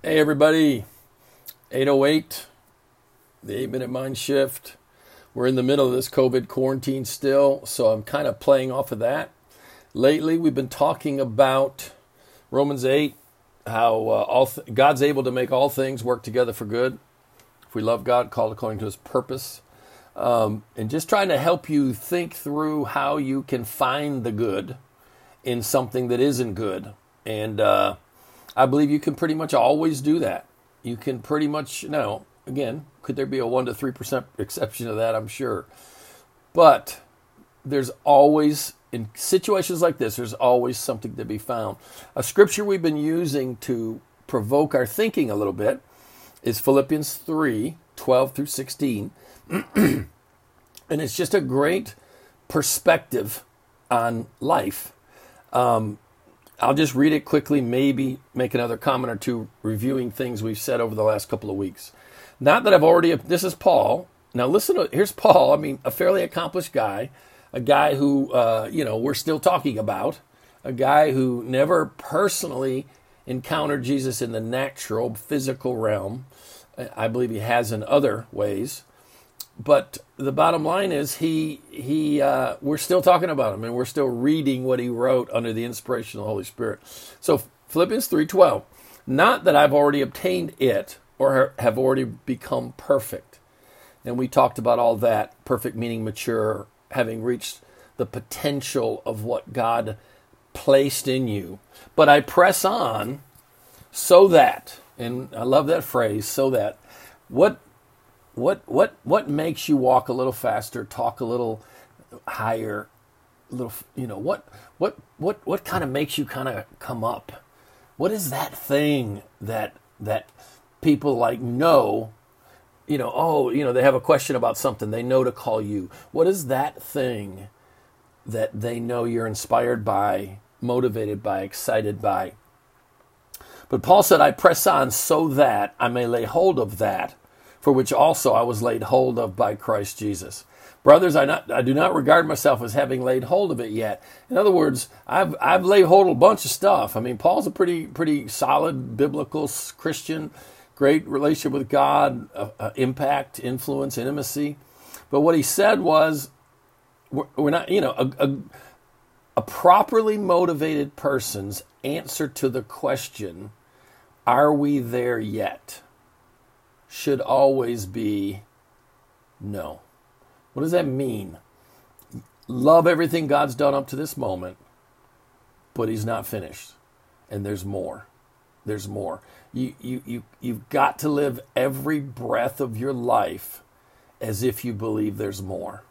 Hey, everybody. 808, the eight minute mind shift. We're in the middle of this COVID quarantine still, so I'm kind of playing off of that. Lately, we've been talking about Romans 8, how uh, all th- God's able to make all things work together for good. If we love God, called according to his purpose. Um, and just trying to help you think through how you can find the good in something that isn't good. And, uh, I believe you can pretty much always do that. You can pretty much, now, again, could there be a 1% to 3% exception to that? I'm sure. But there's always, in situations like this, there's always something to be found. A scripture we've been using to provoke our thinking a little bit is Philippians 3 12 through 16. and it's just a great perspective on life. Um, I'll just read it quickly, maybe make another comment or two reviewing things we've said over the last couple of weeks. Not that I've already, this is Paul. Now, listen to, here's Paul. I mean, a fairly accomplished guy, a guy who, uh, you know, we're still talking about, a guy who never personally encountered Jesus in the natural, physical realm. I believe he has in other ways but the bottom line is he he uh, we're still talking about him and we're still reading what he wrote under the inspiration of the Holy Spirit. So Philippians three twelve, not that I've already obtained it or have already become perfect, and we talked about all that. Perfect meaning mature, having reached the potential of what God placed in you. But I press on so that, and I love that phrase, so that what what what what makes you walk a little faster, talk a little higher, little you know what what what what kind of makes you kind of come up? What is that thing that that people like know? You know, oh, you know, they have a question about something, they know to call you. What is that thing that they know you're inspired by, motivated by, excited by? But Paul said, I press on so that I may lay hold of that for which also I was laid hold of by Christ Jesus. Brothers, I, not, I do not regard myself as having laid hold of it yet. In other words, I've, I've laid hold of a bunch of stuff. I mean, Paul's a pretty, pretty solid biblical Christian, great relationship with God, uh, uh, impact, influence, intimacy. But what he said was, we're, we're not, you know, a, a, a properly motivated person's answer to the question, are we there yet? Should always be no. What does that mean? Love everything God's done up to this moment, but He's not finished. And there's more. There's more. You, you, you, you've got to live every breath of your life as if you believe there's more.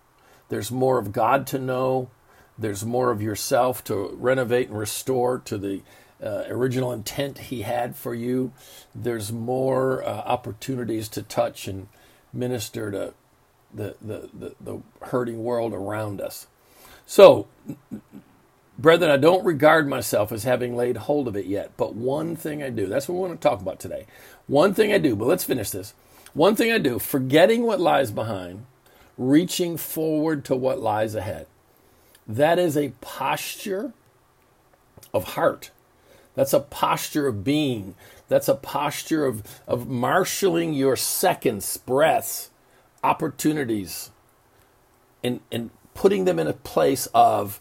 There's more of God to know. There's more of yourself to renovate and restore to the uh, original intent He had for you. There's more uh, opportunities to touch and minister to the, the, the, the hurting world around us. So, brethren, I don't regard myself as having laid hold of it yet, but one thing I do. That's what we want to talk about today. One thing I do, but let's finish this. One thing I do, forgetting what lies behind, reaching forward to what lies ahead. That is a posture of heart that's a posture of being. That's a posture of, of marshaling your seconds, breaths, opportunities, and, and putting them in a place of,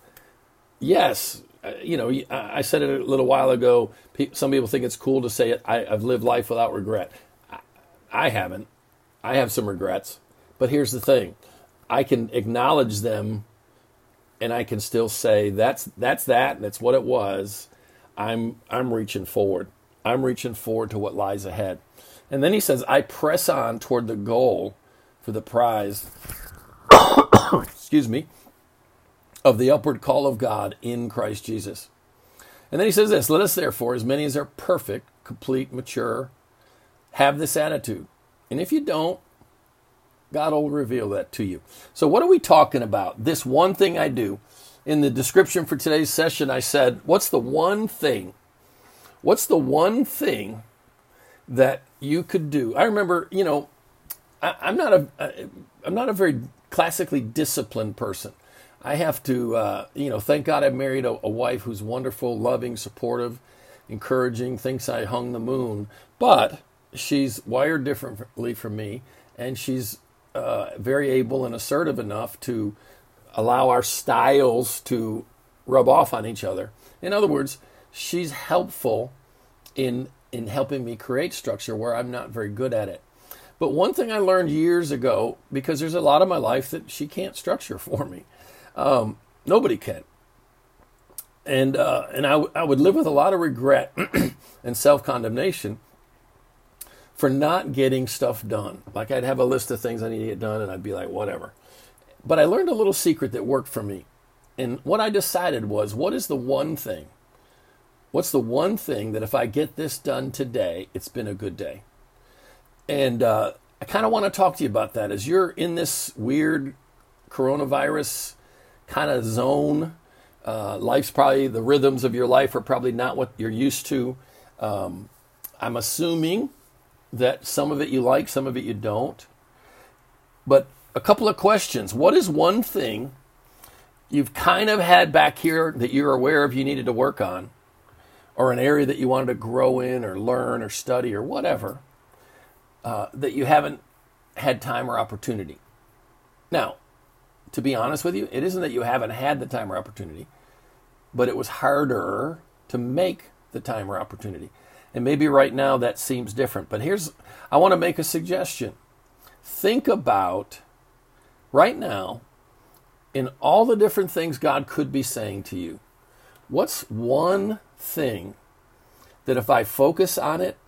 yes, uh, you know, I said it a little while ago. Some people think it's cool to say it. I, have lived life without regret. I haven't. I have some regrets. But here's the thing I can acknowledge them and I can still say that's that's that, and that's what it was I'm I'm reaching forward. I'm reaching forward to what lies ahead. And then he says, I press on toward the goal for the prize, excuse me, of the upward call of God in Christ Jesus. And then he says this Let us therefore, as many as are perfect, complete, mature, have this attitude. And if you don't, God will reveal that to you. So, what are we talking about? This one thing I do in the description for today's session, I said, What's the one thing? What's the one thing that you could do? I remember, you know, I, am not a, I'm not a very classically disciplined person. I have to, uh, you know, thank God I married a, a wife who's wonderful, loving, supportive, encouraging, thinks I hung the moon, but she's wired differently from me, and she's uh, very able and assertive enough to allow our styles to rub off on each other. In other words, she's helpful in in helping me create structure where I'm not very good at it. But one thing I learned years ago, because there's a lot of my life that she can't structure for me, um, nobody can. And uh, and I, w- I would live with a lot of regret and self condemnation for not getting stuff done. Like I'd have a list of things I need to get done, and I'd be like, whatever. But I learned a little secret that worked for me. And what I decided was, what is the one thing? What's the one thing that if I get this done today, it's been a good day? And uh, I kind of want to talk to you about that as you're in this weird coronavirus kind of zone. Uh, life's probably, the rhythms of your life are probably not what you're used to. Um, I'm assuming that some of it you like, some of it you don't. But a couple of questions. What is one thing you've kind of had back here that you're aware of you needed to work on, or an area that you wanted to grow in, or learn, or study, or whatever, uh, that you haven't had time or opportunity? Now, to be honest with you, it isn't that you haven't had the time or opportunity, but it was harder to make the time or opportunity. And maybe right now that seems different. But here's, I want to make a suggestion. Think about right now, in all the different things God could be saying to you, what's one thing that if I focus on it,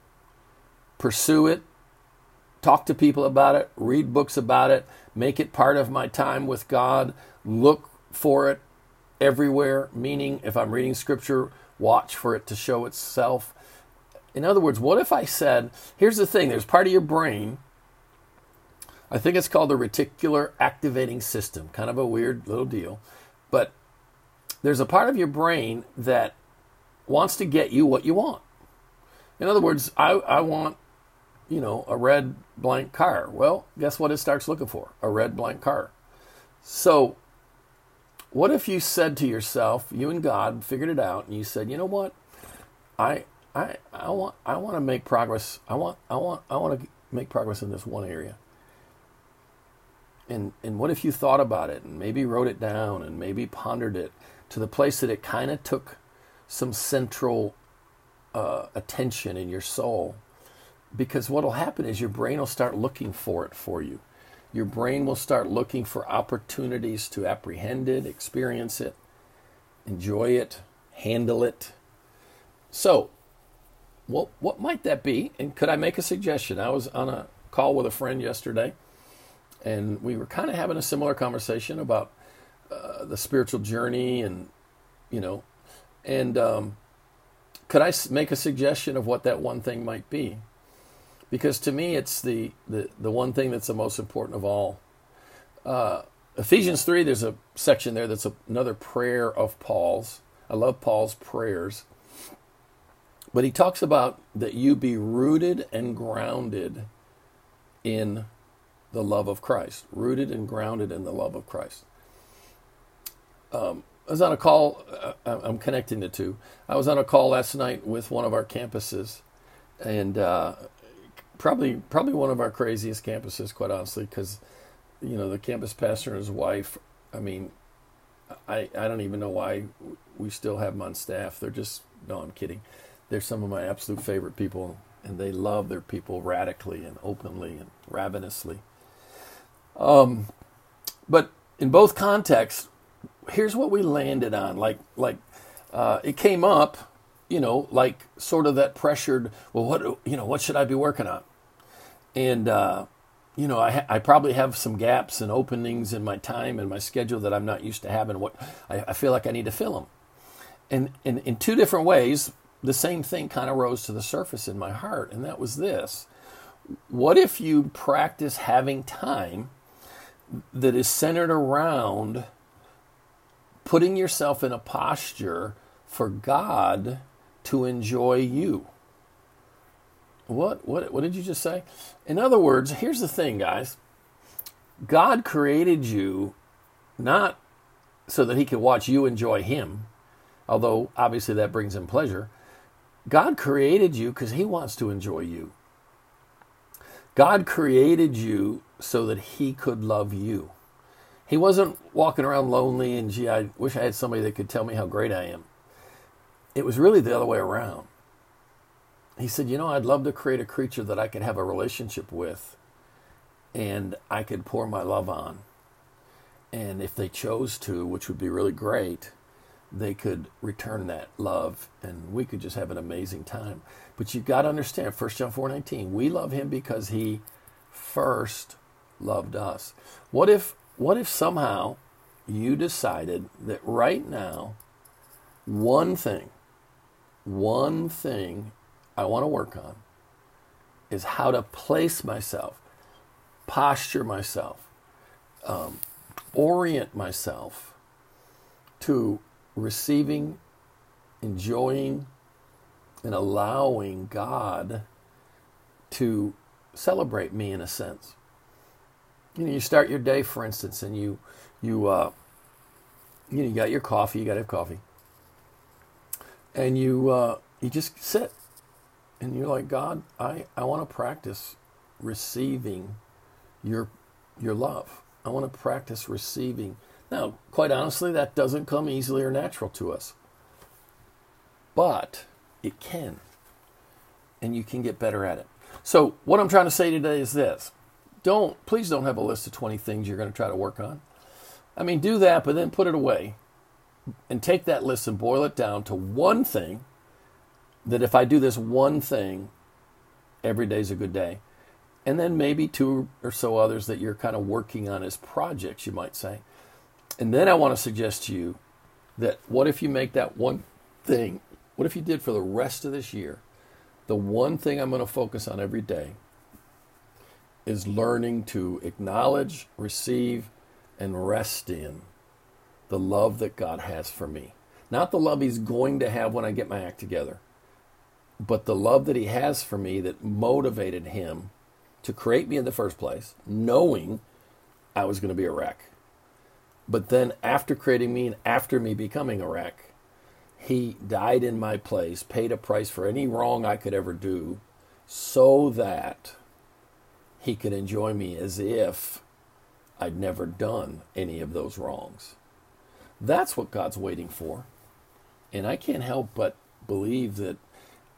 pursue it, talk to people about it, read books about it, make it part of my time with God, look for it everywhere, meaning if I'm reading scripture, watch for it to show itself. In other words, what if I said, here's the thing, there's part of your brain, I think it's called the reticular activating system, kind of a weird little deal, but there's a part of your brain that wants to get you what you want. In other words, I, I want, you know, a red blank car. Well, guess what it starts looking for? A red blank car. So, what if you said to yourself, you and God figured it out, and you said, you know what? I I I want I want to make progress. I want I want I want to make progress in this one area. And and what if you thought about it and maybe wrote it down and maybe pondered it to the place that it kind of took some central uh, attention in your soul? Because what will happen is your brain will start looking for it for you. Your brain will start looking for opportunities to apprehend it, experience it, enjoy it, handle it. So, what what might that be? And could I make a suggestion? I was on a call with a friend yesterday, and we were kind of having a similar conversation about uh, the spiritual journey, and you know, and um, could I make a suggestion of what that one thing might be? Because to me, it's the the the one thing that's the most important of all. Uh, Ephesians three, there's a section there that's a, another prayer of Paul's. I love Paul's prayers but he talks about that you be rooted and grounded in the love of Christ. Rooted and grounded in the love of Christ. Um, I was on a call, uh, I'm connecting the two. I was on a call last night with one of our campuses, and uh, probably probably one of our craziest campuses, quite honestly, because you know the campus pastor and his wife. I mean, I I don't even know why we still have them on staff. They're just no, I'm kidding they're some of my absolute favorite people, and they love their people radically and openly and ravenously. Um, but in both contexts, here's what we landed on. Like, like uh, it came up, you know, like sort of that pressured. Well, what you know, what should I be working on? And uh, you know, I, I probably have some gaps and openings in my time and my schedule that I'm not used to having. What I, I feel like I need to fill them. And, and in two different ways, the same thing kind of rose to the surface in my heart, and that was this. What if you practice having time that is centered around putting yourself in a posture for God to enjoy you? What, what, what did you just say? In other words, here's the thing, guys God created you not so that He could watch you enjoy Him, although obviously that brings Him pleasure God created you because He wants to enjoy you. God created you so that He could love you. He wasn't walking around lonely and, gee, I wish I had somebody that could tell me how great I am. It was really the other way around. He said, You know, I'd love to create a creature that I could have a relationship with and I could pour my love on. And if they chose to, which would be really great, they could return that love and we could just have an amazing time. But you've got to understand, 1 John 4 19, we love him because he first loved us. What if what if somehow you decided that right now, one thing, one thing I want to work on is how to place myself, posture myself, um, orient myself to receiving, enjoying, and allowing God to celebrate me in a sense. You know, you start your day, for instance, and you you uh, you know you got your coffee. You got to have coffee, and you uh, you just sit, and you're like, God, I I want to practice receiving your your love. I want to practice receiving. Now, quite honestly, that doesn't come easily or natural to us, but it can, and you can get better at it. So, what I'm trying to say today is this don't please don't have a list of 20 things you're going to try to work on. I mean, do that, but then put it away and take that list and boil it down to one thing that if I do this one thing, every day's a good day. And then maybe two or so others that you're kind of working on as projects, you might say. And then I want to suggest to you that what if you make that one thing, what if you did for the rest of this year, the one thing I'm going to focus on every day is learning to acknowledge, receive, and rest in the love that God has for me. Not the love He's going to have when I get my act together, but the love that He has for me that motivated Him to create me in the first place, knowing I was going to be a wreck. But then, after creating me and after me becoming a wreck, He died in my place, paid a price for any wrong I could ever do, so that he could enjoy me as if I'd never done any of those wrongs. That's what God's waiting for. And I can't help but believe that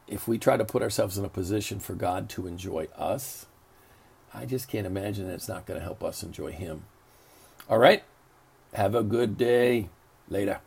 if we try to put ourselves in a position for God to enjoy us, I just can't imagine that it's not going to help us enjoy Him. All right? Have a good day. Later.